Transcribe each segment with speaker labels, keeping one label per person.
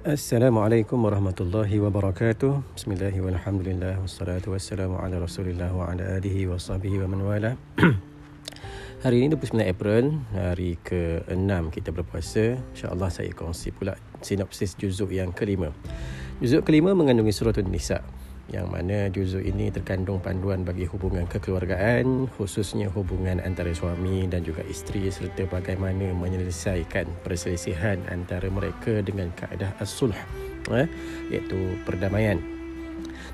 Speaker 1: Assalamualaikum warahmatullahi wabarakatuh. Bismillahirrahmanirrahim. Wassalatu wassalamu ala Rasulillah wa ala alihi wa sahbihi wa man wala. Hari ini 29 April, hari ke-6 kita berpuasa. Insya-Allah saya kongsi pula sinopsis juzuk yang kelima. Juzuk kelima mengandungi surah An-Nisa yang mana juzuk ini terkandung panduan bagi hubungan kekeluargaan khususnya hubungan antara suami dan juga isteri serta bagaimana menyelesaikan perselisihan antara mereka dengan kaedah as-sulh eh, iaitu perdamaian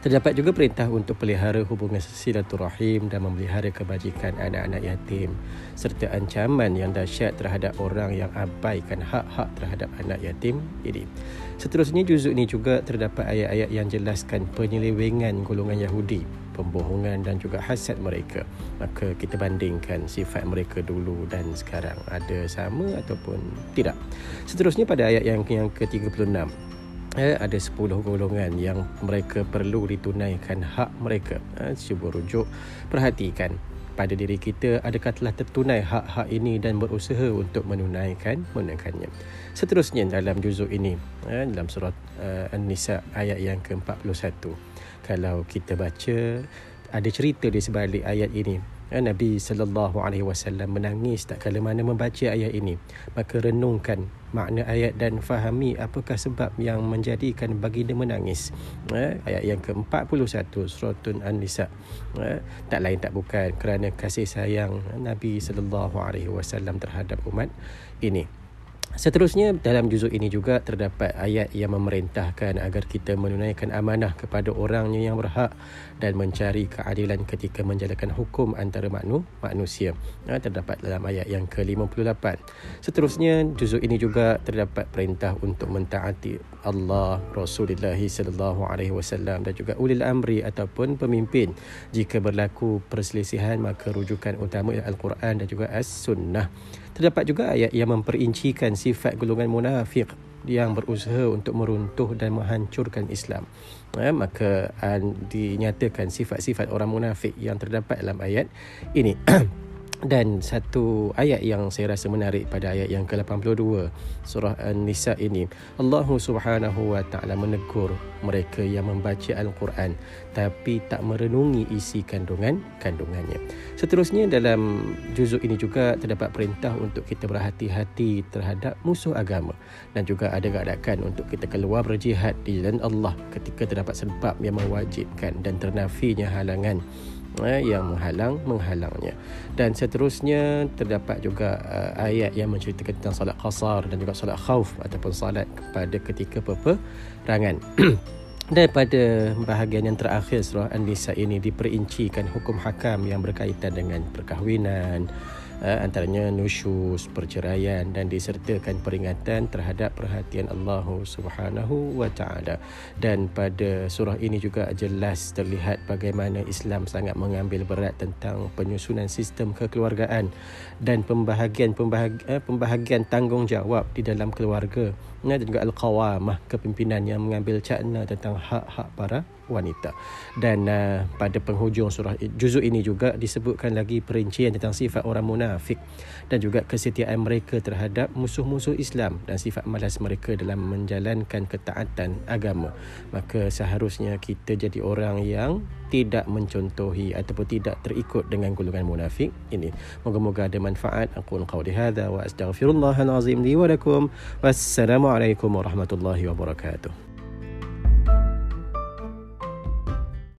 Speaker 1: Terdapat juga perintah untuk pelihara hubungan silaturahim dan memelihara kebajikan anak-anak yatim serta ancaman yang dahsyat terhadap orang yang abaikan hak-hak terhadap anak yatim ini. Seterusnya juzuk ini juga terdapat ayat-ayat yang jelaskan penyelewengan golongan Yahudi, pembohongan dan juga hasad mereka. Maka kita bandingkan sifat mereka dulu dan sekarang ada sama ataupun tidak. Seterusnya pada ayat yang yang ke-36 eh, ada 10 golongan yang mereka perlu ditunaikan hak mereka. Eh, cuba rujuk, perhatikan pada diri kita adakah telah tertunai hak-hak ini dan berusaha untuk menunaikan menunaikannya. Seterusnya dalam juzuk ini eh, dalam surah uh, An-Nisa ayat yang ke-41. Kalau kita baca ada cerita di sebalik ayat ini Nabi sallallahu alaihi wasallam menangis tak kala mana membaca ayat ini. Maka renungkan makna ayat dan fahami apakah sebab yang menjadikan baginda menangis. Ya, ayat yang ke-41 surah An-Nisa. Ya, tak lain tak bukan kerana kasih sayang Nabi sallallahu alaihi wasallam terhadap umat ini. Seterusnya dalam juzuk ini juga terdapat ayat yang memerintahkan agar kita menunaikan amanah kepada orangnya yang berhak dan mencari keadilan ketika menjalankan hukum antara maknu, manusia. Ha, terdapat dalam ayat yang ke-58. Seterusnya juzuk ini juga terdapat perintah untuk mentaati Allah, Rasulullah sallallahu alaihi wasallam dan juga ulil amri ataupun pemimpin. Jika berlaku perselisihan maka rujukan utama Al-Quran dan juga As-Sunnah. Terdapat juga ayat yang memperincikan sifat golongan munafik yang berusaha untuk meruntuh dan menghancurkan Islam. Ya, maka uh, dinyatakan sifat-sifat orang munafik yang terdapat dalam ayat ini. dan satu ayat yang saya rasa menarik pada ayat yang ke-82 surah An-Nisa ini. Allah Subhanahu wa taala menegur mereka yang membaca Al-Quran tapi tak merenungi isi kandungan kandungannya. Seterusnya dalam juzuk ini juga terdapat perintah untuk kita berhati-hati terhadap musuh agama. Dan juga ada gadakan untuk kita keluar berjihad di jalan Allah ketika terdapat sebab yang mewajibkan dan ternafinya halangan eh, yang menghalang menghalangnya. Dan seterusnya terdapat juga uh, ayat yang menceritakan tentang solat qasar dan juga solat khauf ataupun solat pada ketika peperangan. Dan pada bahagian yang terakhir surah An-Nisa ini diperincikan hukum hakam yang berkaitan dengan perkahwinan uh, antaranya nusyus, perceraian dan disertakan peringatan terhadap perhatian Allah Subhanahu wa taala. Dan pada surah ini juga jelas terlihat bagaimana Islam sangat mengambil berat tentang penyusunan sistem kekeluargaan dan pembahagian pembahagian, uh, pembahagian tanggungjawab di dalam keluarga dan juga al-qawamah kepimpinan yang mengambil cakna tentang hak-hak para wanita. Dan uh, pada penghujung surah juzuk ini juga disebutkan lagi perincian tentang sifat orang munafik dan juga kesetiaan mereka terhadap musuh-musuh Islam dan sifat malas mereka dalam menjalankan ketaatan agama. Maka seharusnya kita jadi orang yang tidak mencontohi ataupun tidak terikut dengan golongan munafik ini. Moga-moga ada manfaat. Aku qauli hadza wa astaghfirullahal azim li wa lakum. Wassalamualaikum warahmatullahi wabarakatuh.